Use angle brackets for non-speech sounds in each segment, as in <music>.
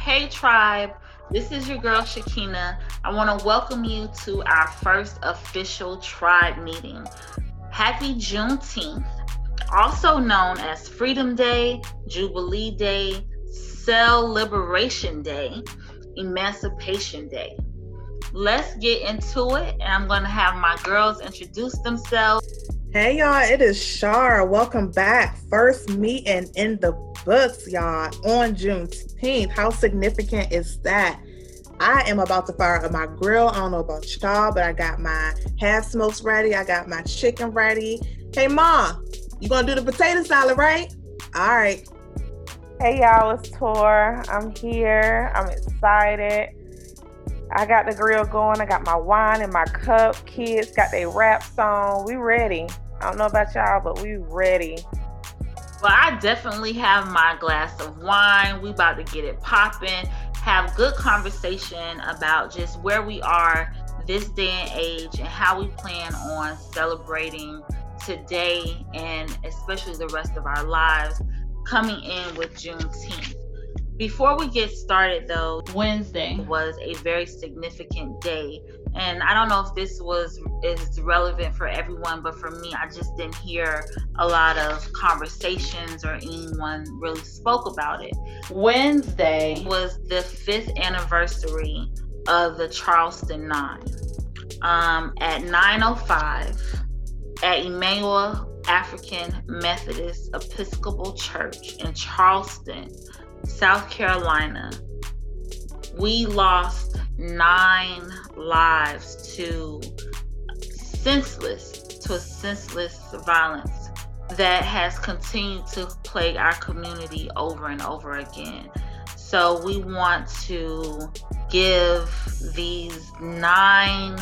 Hey tribe, this is your girl Shakina. I want to welcome you to our first official tribe meeting. Happy Juneteenth, also known as Freedom Day, Jubilee Day, Cell Liberation Day, Emancipation Day. Let's get into it, and I'm going to have my girls introduce themselves. Hey y'all, it is Shar. Welcome back. First meeting in the books, y'all, on Juneteenth. How significant is that? I am about to fire up my grill. I don't know about y'all, but I got my half smokes ready. I got my chicken ready. Hey, Ma, you gonna do the potato salad, right? All right. Hey, y'all, it's Tor. I'm here. I'm excited. I got the grill going. I got my wine in my cup. Kids got their wraps on. We ready. I don't know about y'all, but we ready. Well, I definitely have my glass of wine. We about to get it popping. Have good conversation about just where we are this day and age and how we plan on celebrating today and especially the rest of our lives coming in with Juneteenth. Before we get started, though, Wednesday was a very significant day, and I don't know if this was is relevant for everyone, but for me, I just didn't hear a lot of conversations or anyone really spoke about it. Wednesday was the fifth anniversary of the Charleston Nine. Um, at 9:05 at Emanuel African Methodist Episcopal Church in Charleston South Carolina, we lost nine lives to senseless, to a senseless violence that has continued to plague our community over and over again. So we want to give these nine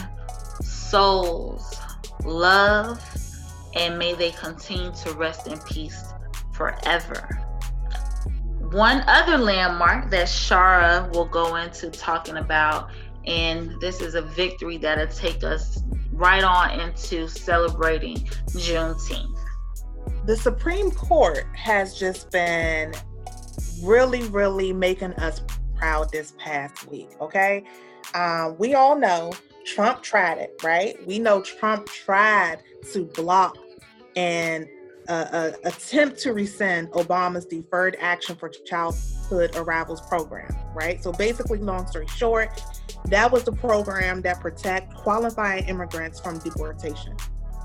souls love and may they continue to rest in peace forever. One other landmark that Shara will go into talking about, and this is a victory that'll take us right on into celebrating Juneteenth. The Supreme Court has just been really, really making us proud this past week. Okay. Um, we all know Trump tried it, right? We know Trump tried to block and uh, attempt to rescind Obama's Deferred Action for Childhood Arrivals program, right? So basically, long story short, that was the program that protect qualifying immigrants from deportation.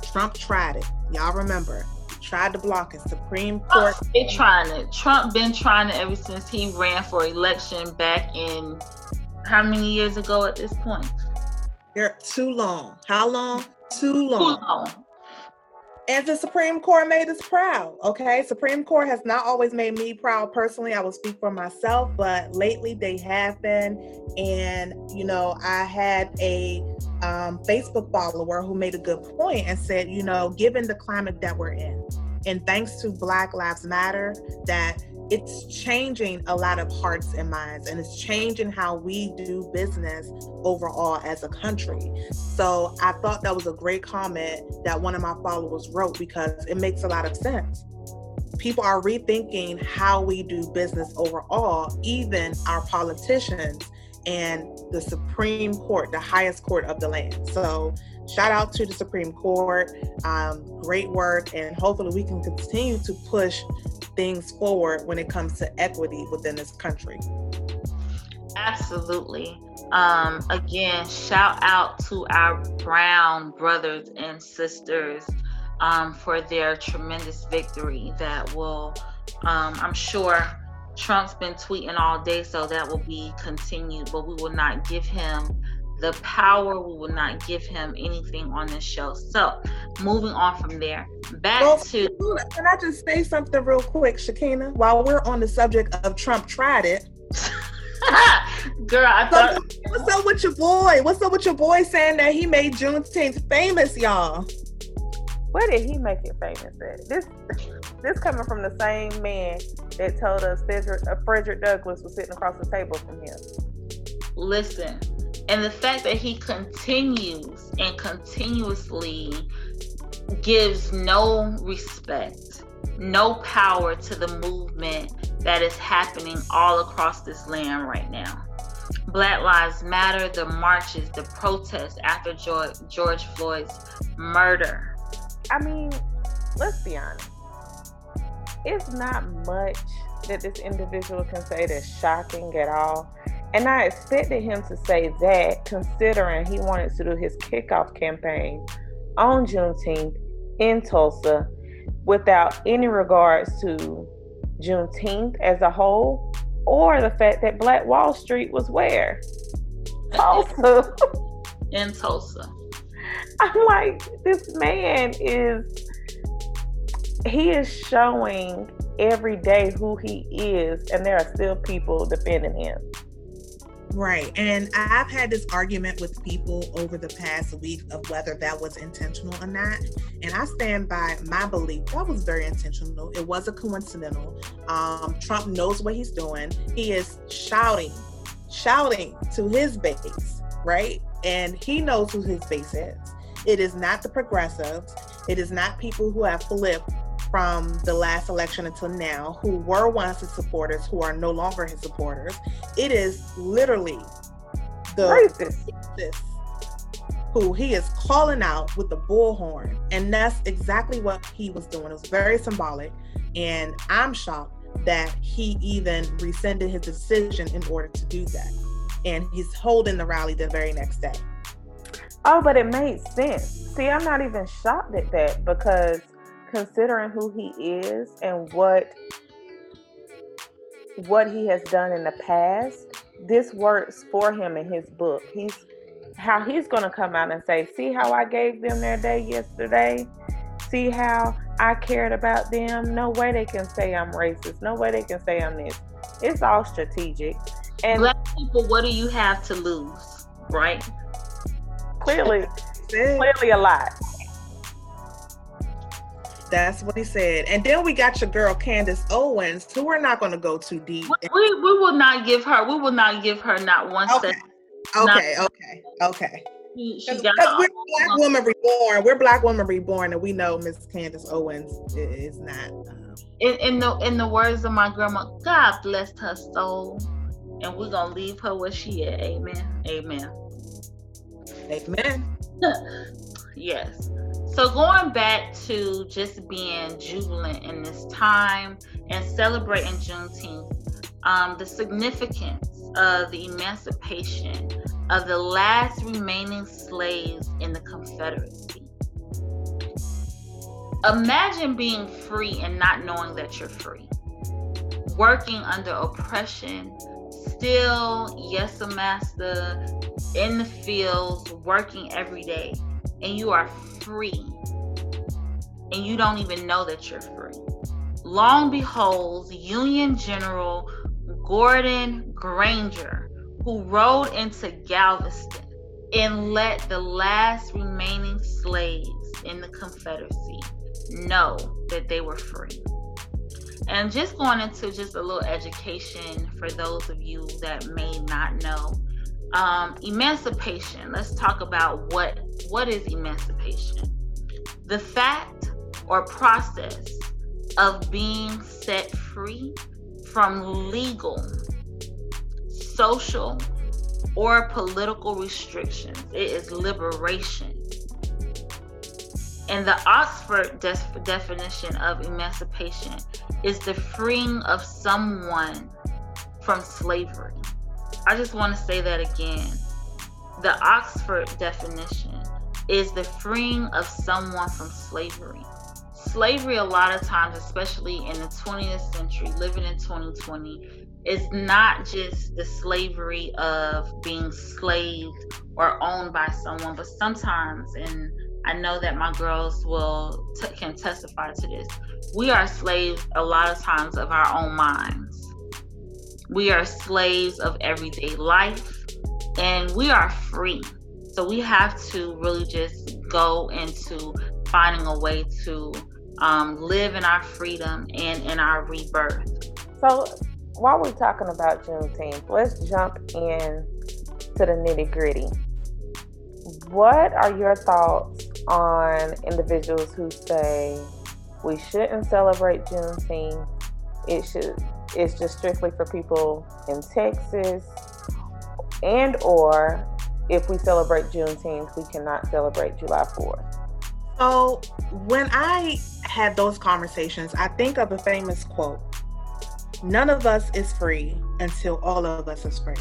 Trump tried it. Y'all remember? Tried to block it. Supreme Court. Oh, they trying it. Trump been trying it ever since he ran for election back in how many years ago at this point? They're too long. How long? Too long. Too long and the Supreme Court made us proud. Okay, Supreme Court has not always made me proud personally. I will speak for myself, but lately they have been. And you know, I had a um, Facebook follower who made a good point and said, you know, given the climate that we're in, and thanks to Black Lives Matter, that it's changing a lot of hearts and minds and it's changing how we do business overall as a country. So I thought that was a great comment that one of my followers wrote because it makes a lot of sense. People are rethinking how we do business overall, even our politicians and the Supreme Court, the highest court of the land. So shout out to the Supreme Court. Um, great work, and hopefully we can continue to push things forward when it comes to equity within this country. Absolutely. Um, again, shout out to our brown brothers and sisters um, for their tremendous victory that will, um, I'm sure Trump's been tweeting all day, so that will be continued, but we will not give him the power. We will not give him anything on this show. So, moving on from there, back well, to. Can I just say something real quick, Shakina? While we're on the subject of Trump tried it. <laughs> Girl, I thought. What's up with your boy? What's up with your boy saying that he made Juneteenth famous, y'all? Where did he make it famous at? This, this coming from the same man that told us Frederick, uh, Frederick Douglass was sitting across the table from him. Listen, And the fact that he continues and continuously gives no respect, no power to the movement that is happening all across this land right now. Black Lives Matter, the marches, the protests after George, Floyd's murder. I mean, let's be honest. It's not much that this individual can say that's shocking at all. And I expected him to say that considering he wanted to do his kickoff campaign on Juneteenth in Tulsa without any regards to Juneteenth as a whole or the fact that Black Wall Street was where? <laughs> Tulsa. in Tulsa. <laughs> I'm like, this man is, he is showing every day who he is, and there are still people defending him. Right. And I've had this argument with people over the past week of whether that was intentional or not. And I stand by my belief that was very intentional. It was a coincidental. Um, Trump knows what he's doing. He is shouting, shouting to his base, right? And he knows who his base is. It is not the progressives. It is not people who have flipped from the last election until now who were once his supporters who are no longer his supporters. It is literally the racist who he is calling out with the bullhorn. And that's exactly what he was doing. It was very symbolic. And I'm shocked that he even rescinded his decision in order to do that. And he's holding the rally the very next day. Oh, but it made sense. See, I'm not even shocked at that because considering who he is and what what he has done in the past, this works for him in his book. He's how he's going to come out and say, "See how I gave them their day yesterday? See how I cared about them? No way they can say I'm racist. No way they can say I'm this. It's all strategic." And black people, what do you have to lose, right? Clearly, clearly a lot. That's what he said. And then we got your girl Candace Owens, who we're not going to go too deep. We, we, we will not give her. We will not give her not one okay. second. Okay, not, okay, okay. Because we're black woman reborn. We're black woman reborn, and we know Miss Candace Owens is not. Um, in, in the in the words of my grandma, God blessed her soul, and we're gonna leave her where she is. Amen. Amen. Amen. <laughs> yes. So going back to just being jubilant in this time and celebrating Juneteenth, um, the significance of the emancipation of the last remaining slaves in the Confederacy. Imagine being free and not knowing that you're free. Working under oppression, still, yes, a master, in the fields, working every day, and you are free and you don't even know that you're free. Long behold, Union General Gordon Granger, who rode into Galveston and let the last remaining slaves in the Confederacy know that they were free. And just going into just a little education for those of you that may not know, um, emancipation. Let's talk about what what is emancipation. The fact or process of being set free from legal, social, or political restrictions. It is liberation. And the Oxford def- definition of emancipation is the freeing of someone from slavery. I just want to say that again. The Oxford definition is the freeing of someone from slavery. Slavery, a lot of times, especially in the 20th century, living in 2020, is not just the slavery of being slaved or owned by someone, but sometimes, and I know that my girls will t- can testify to this. We are slaves a lot of times of our own minds. We are slaves of everyday life and we are free. So we have to really just go into finding a way to um, live in our freedom and in our rebirth. So while we're talking about Juneteenth, let's jump in to the nitty gritty. What are your thoughts on individuals who say we shouldn't celebrate Juneteenth? It should it's just strictly for people in Texas and or if we celebrate Juneteenth, we cannot celebrate July 4th. So when I had those conversations, I think of a famous quote None of us is free until all of us is free.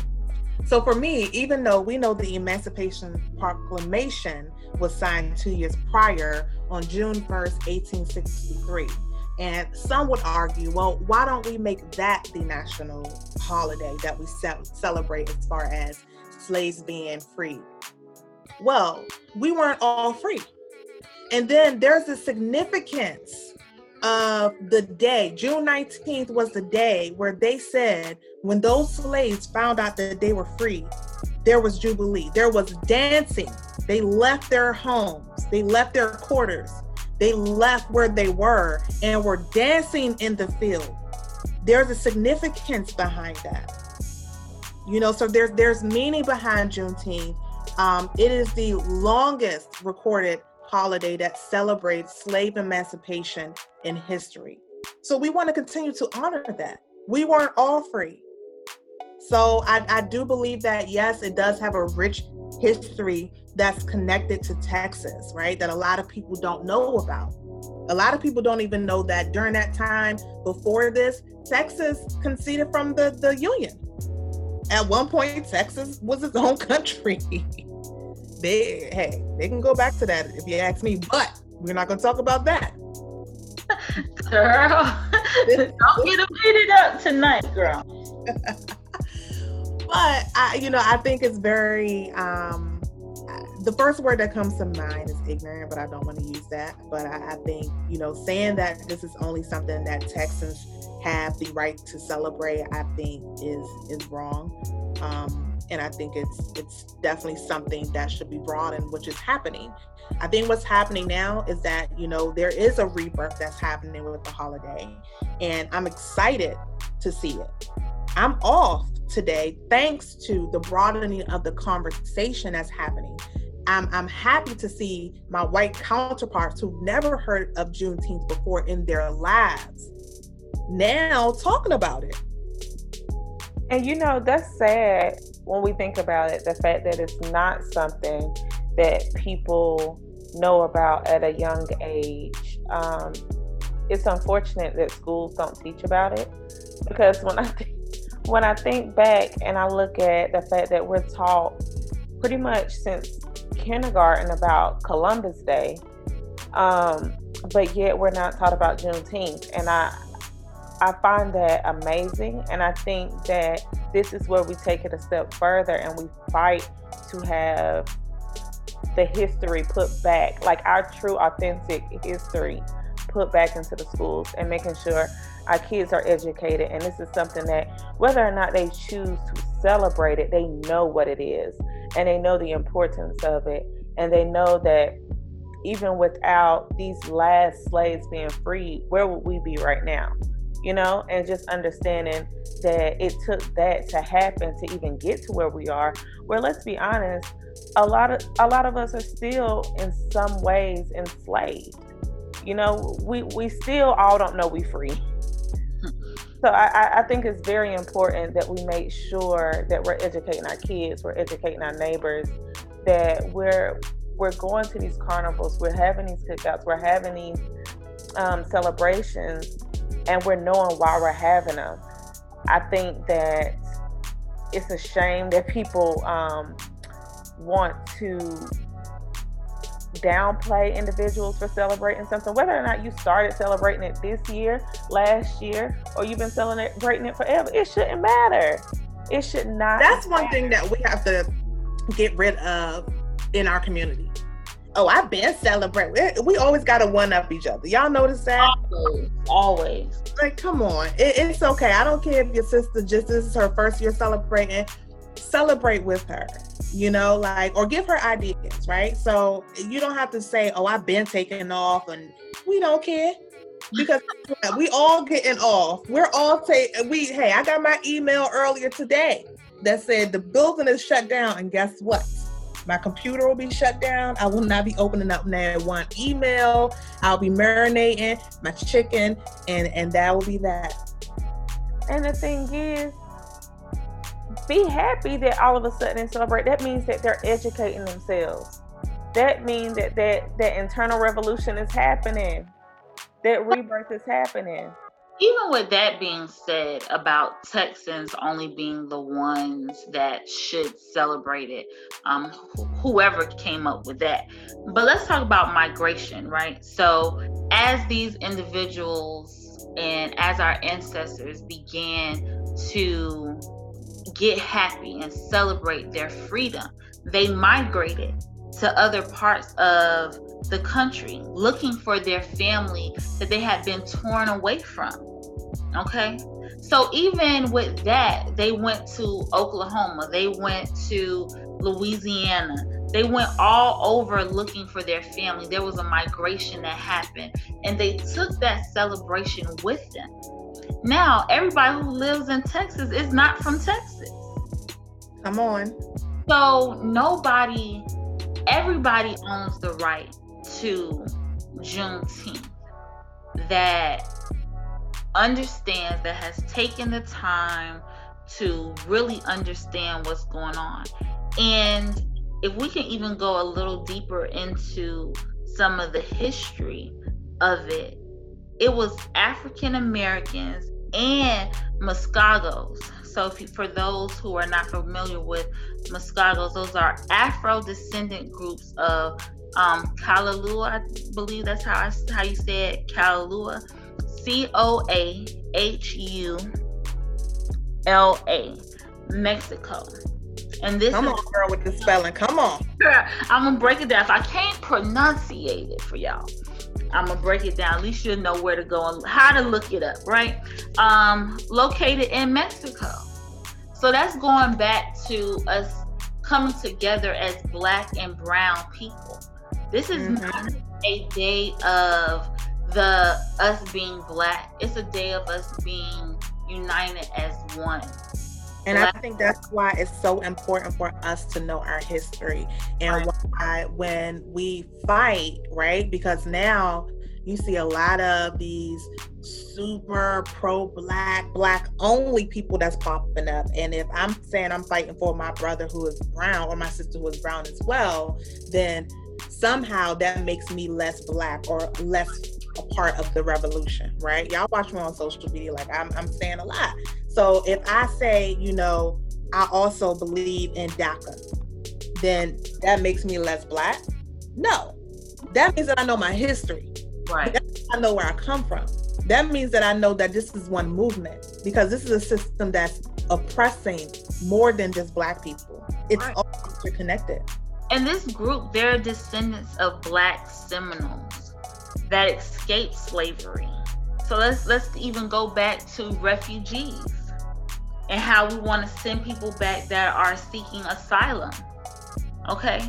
So for me, even though we know the Emancipation Proclamation was signed two years prior on June 1st, 1863, and some would argue, well, why don't we make that the national holiday that we ce- celebrate as far as slaves being free? Well, we weren't all free. And then there's the significance of the day. June 19th was the day where they said when those slaves found out that they were free, there was jubilee. There was dancing. They left their homes. They left their quarters. They left where they were and were dancing in the field. There's a significance behind that. You know, so there's there's meaning behind Juneteenth. Um, it is the longest recorded holiday that celebrates slave emancipation in history. So we want to continue to honor that. We weren't all free. So I, I do believe that, yes, it does have a rich history that's connected to Texas, right? That a lot of people don't know about. A lot of people don't even know that during that time before this, Texas conceded from the, the Union. At one point, Texas was its <laughs> own country. they hey, they can go back to that if you ask me, but we're not gonna talk about that. <laughs> Girl, <laughs> don't get heated up tonight, girl. But I, you know, I think it's very um the first word that comes to mind is ignorant, but I don't want to use that. But I, I, think, you know, saying that this is only something that Texans have the right to celebrate, I think is is wrong. Um, and I think it's it's definitely something that should be broadened, which is happening. I think what's happening now is that you know there is a rebirth that's happening with the holiday, and I'm excited to see it. I'm off today thanks to the broadening of the conversation that's happening. I'm, I'm happy to see my white counterparts who've never heard of Juneteenth before in their lives now talking about it. And you know, that's sad when we think about it the fact that it's not something that people know about at a young age. Um, it's unfortunate that schools don't teach about it because when I think when I think back and I look at the fact that we're taught pretty much since kindergarten about Columbus Day, um, but yet we're not taught about Juneteenth, and I I find that amazing, and I think that this is where we take it a step further and we fight to have the history put back, like our true, authentic history put back into the schools and making sure our kids are educated. And this is something that, whether or not they choose to celebrate it, they know what it is and they know the importance of it. And they know that even without these last slaves being freed, where would we be right now? You know, and just understanding that it took that to happen to even get to where we are. Where let's be honest, a lot of a lot of us are still in some ways enslaved. You know, we we still all don't know we free. So I, I think it's very important that we make sure that we're educating our kids, we're educating our neighbors, that we're we're going to these carnivals, we're having these cookouts, we're having these um, celebrations, and we're knowing why we're having them. I think that it's a shame that people um, want to downplay individuals for celebrating something, whether or not you started celebrating it this year, last year, or you've been celebrating it forever. It shouldn't matter. It should not. That's matter. one thing that we have to get rid of in our community. Oh, I've been celebrating. We always got to one up each other. Y'all notice that? Always. Always. Like, come on. It, it's okay. I don't care if your sister just this is her first year celebrating. Celebrate with her you know, like, or give her ideas, right? So you don't have to say, oh, I've been taking off and we don't care because <laughs> we all getting off. We're all take we hey, I got my email earlier today. that said the building is shut down, and guess what? My computer will be shut down. I will not be opening up that one email. I'll be marinating my chicken, and and that will be that. And the thing is, be happy that all of a sudden they celebrate. That means that they're educating themselves. That means that that that internal revolution is happening. That rebirth is happening even with that being said about Texans only being the ones that should celebrate it, um, wh- whoever came up with that. But let's talk about migration, right? So, as these individuals and as our ancestors began to get happy and celebrate their freedom, they migrated to other parts of the country looking for their family that they had been torn away from. Okay. So even with that, they went to Oklahoma, they went to Louisiana, they went all over looking for their family. There was a migration that happened, and they took that celebration with them. Now, everybody who lives in Texas is not from Texas. Come on. So, nobody, everybody owns the right to Juneteenth that understands, that has taken the time to really understand what's going on. And if we can even go a little deeper into some of the history of it, it was African Americans and Mascogos. So, you, for those who are not familiar with Mascogos, those are Afro descendant groups of um, Kalalua, I believe that's how I, how you say it, Kalalua C O A H U L A, Mexico. And this Come is, on, girl, with the spelling. Come on. I'm gonna break it down. If I can't pronunciate it for y'all, I'm gonna break it down. At least you'll know where to go and how to look it up, right? Um, located in Mexico. So that's going back to us coming together as black and brown people. This is mm-hmm. not a day of the us being black. It's a day of us being united as one. And. I think that's why it's so important for us to know our history and why when we fight, right? Because now you see a lot of these super pro black, black only people that's popping up. And if I'm saying I'm fighting for my brother who is brown or my sister who is brown as well, then somehow that makes me less black or less a part of the revolution, right? Y'all watch me on social media, like I'm, I'm saying a lot. So if I say, you know, I also believe in DACA, then that makes me less black? No. That means that I know my history. Right. I know where I come from. That means that I know that this is one movement because this is a system that's oppressing more than just black people. It's right. all interconnected. And this group, they're descendants of black Seminoles that escaped slavery. So let's let's even go back to refugees and how we want to send people back that are seeking asylum. Okay?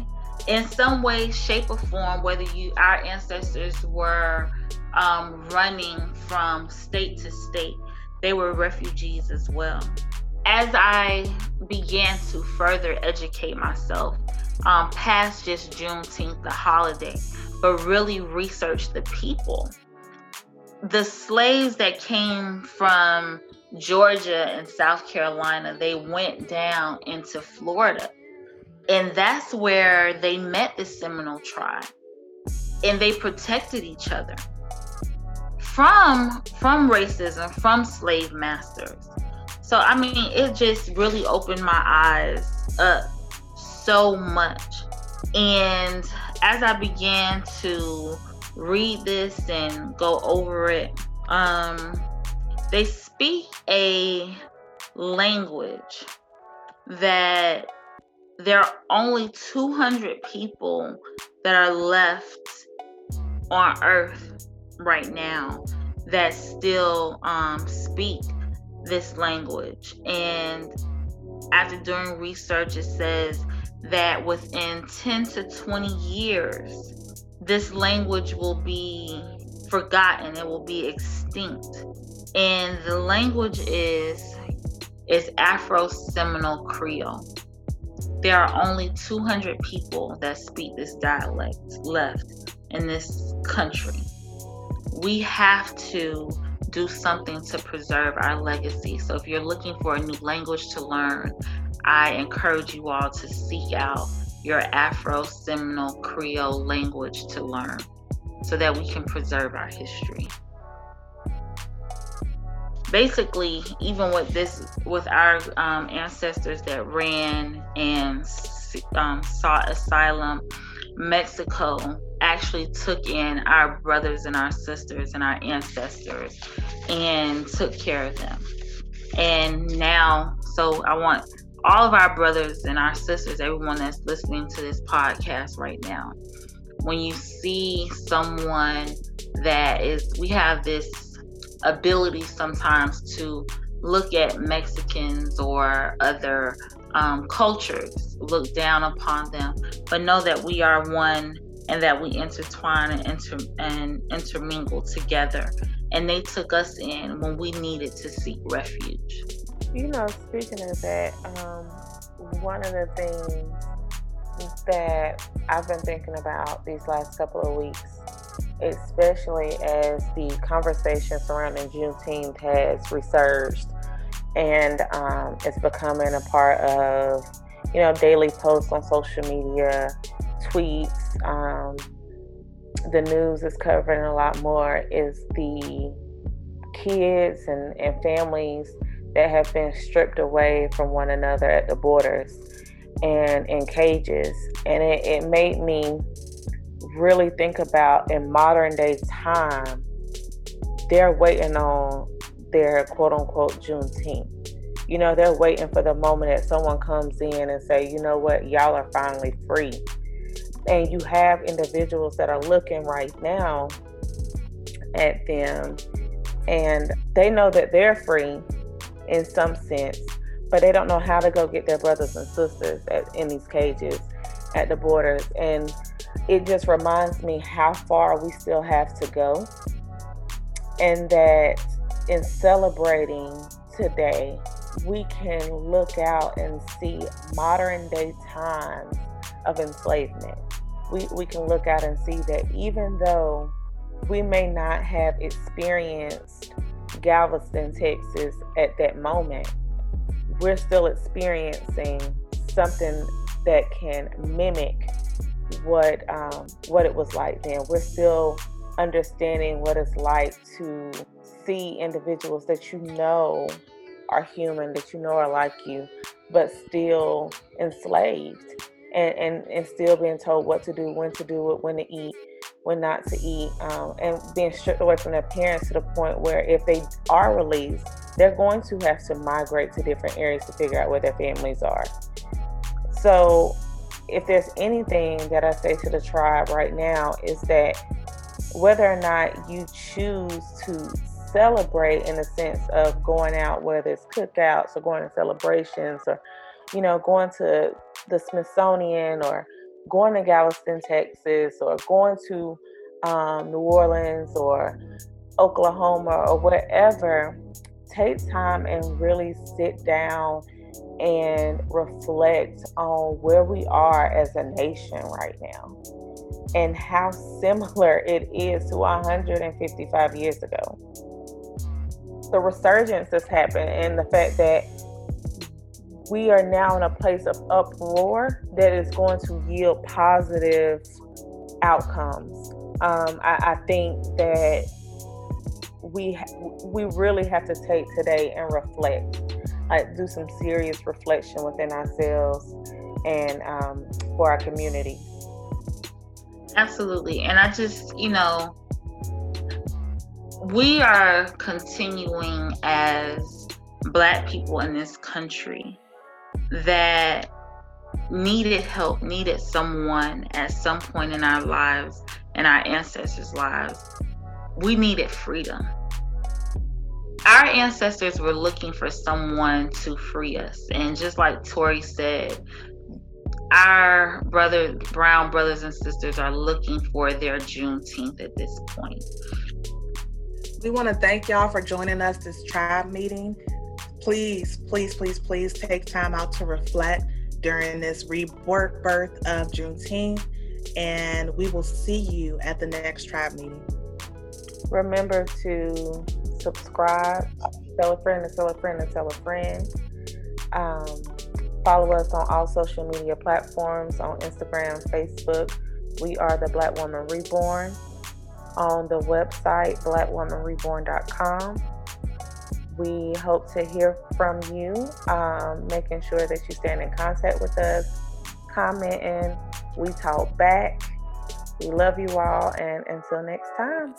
In some way, shape, or form, whether you our ancestors were um, running from state to state, they were refugees as well. As I began to further educate myself um, past just Juneteenth, the holiday, but really research the people. The slaves that came from Georgia and South Carolina, they went down into Florida. And that's where they met the Seminole tribe. And they protected each other from from racism, from slave masters. So I mean, it just really opened my eyes up so much. And as I began to read this and go over it, um, they speak a language that there are only 200 people that are left on earth right now that still um, speak this language. And after doing research, it says that within 10 to 20 years, this language will be forgotten, it will be extinct. And the language is is Afro Seminole Creole. There are only 200 people that speak this dialect left in this country. We have to do something to preserve our legacy. So if you're looking for a new language to learn, I encourage you all to seek out your Afro Seminole Creole language to learn so that we can preserve our history. Basically, even with this, with our um, ancestors that ran and um, sought asylum, Mexico actually took in our brothers and our sisters and our ancestors and took care of them. And now, so I want all of our brothers and our sisters, everyone that's listening to this podcast right now, when you see someone that is, we have this ability sometimes to look at Mexicans or other um, cultures, look down upon them, but know that we are one and that we intertwine and, inter- and intermingle together. And they took us in when we needed to seek refuge. You know, speaking of that, um, one of the things that I've been thinking about these last couple of weeks, especially as the conversation surrounding Juneteenth has resurged and um, it's becoming a part of, you know, daily posts on social media, tweets. Um, the news is covering a lot more is the kids and, and families that have been stripped away from one another at the borders and in cages. And it, it made me really think about in modern day time, they're waiting on their quote unquote Juneteenth. You know, they're waiting for the moment that someone comes in and say, you know what, y'all are finally free. And you have individuals that are looking right now at them and they know that they're free in some sense, but they don't know how to go get their brothers and sisters at, in these cages at the borders. And it just reminds me how far we still have to go. And that in celebrating today, we can look out and see modern day times of enslavement. We, we can look out and see that even though we may not have experienced Galveston, Texas at that moment, we're still experiencing something that can mimic what um, what it was like then. We're still understanding what it's like to see individuals that you know are human, that you know are like you, but still enslaved and, and, and still being told what to do, when to do it, when to eat, when not to eat, um, and being stripped away from their parents to the point where if they are released, they're going to have to migrate to different areas to figure out where their families are. So, if there's anything that I say to the tribe right now, is that whether or not you choose to celebrate in the sense of going out, whether it's cookouts or going to celebrations or, you know, going to the Smithsonian or going to Galveston, Texas, or going to um, New Orleans or Oklahoma or wherever, take time and really sit down and reflect on where we are as a nation right now and how similar <laughs> it is to 155 years ago the resurgence that's happened and the fact that we are now in a place of uproar that is going to yield positive outcomes. Um, I, I, think that we we really have to take today and reflect, like do some serious reflection within ourselves and um, for our community. Absolutely, and I just you know we are continuing as black people in this country that needed help, needed someone at some point in our lives, in our ancestors' lives. We needed freedom. Our ancestors were looking for someone to free us. And just like Tori said, our brother, brown brothers and sisters are looking for their Juneteenth at this point. We want to thank y'all for joining us this tribe meeting please, please, please, please take time out to reflect during this rebirth birth of Juneteenth. And we will see you at the next tribe meeting. Remember to subscribe, tell a friend, and tell a friend, and tell a friend. Um, follow us on all social media platforms on Instagram, Facebook. We are the Black Woman Reborn. On the website, blackwomanreborn.com. We hope to hear from you, um, making sure that you stand in contact with us, commenting. We talk back. We love you all, and until next time.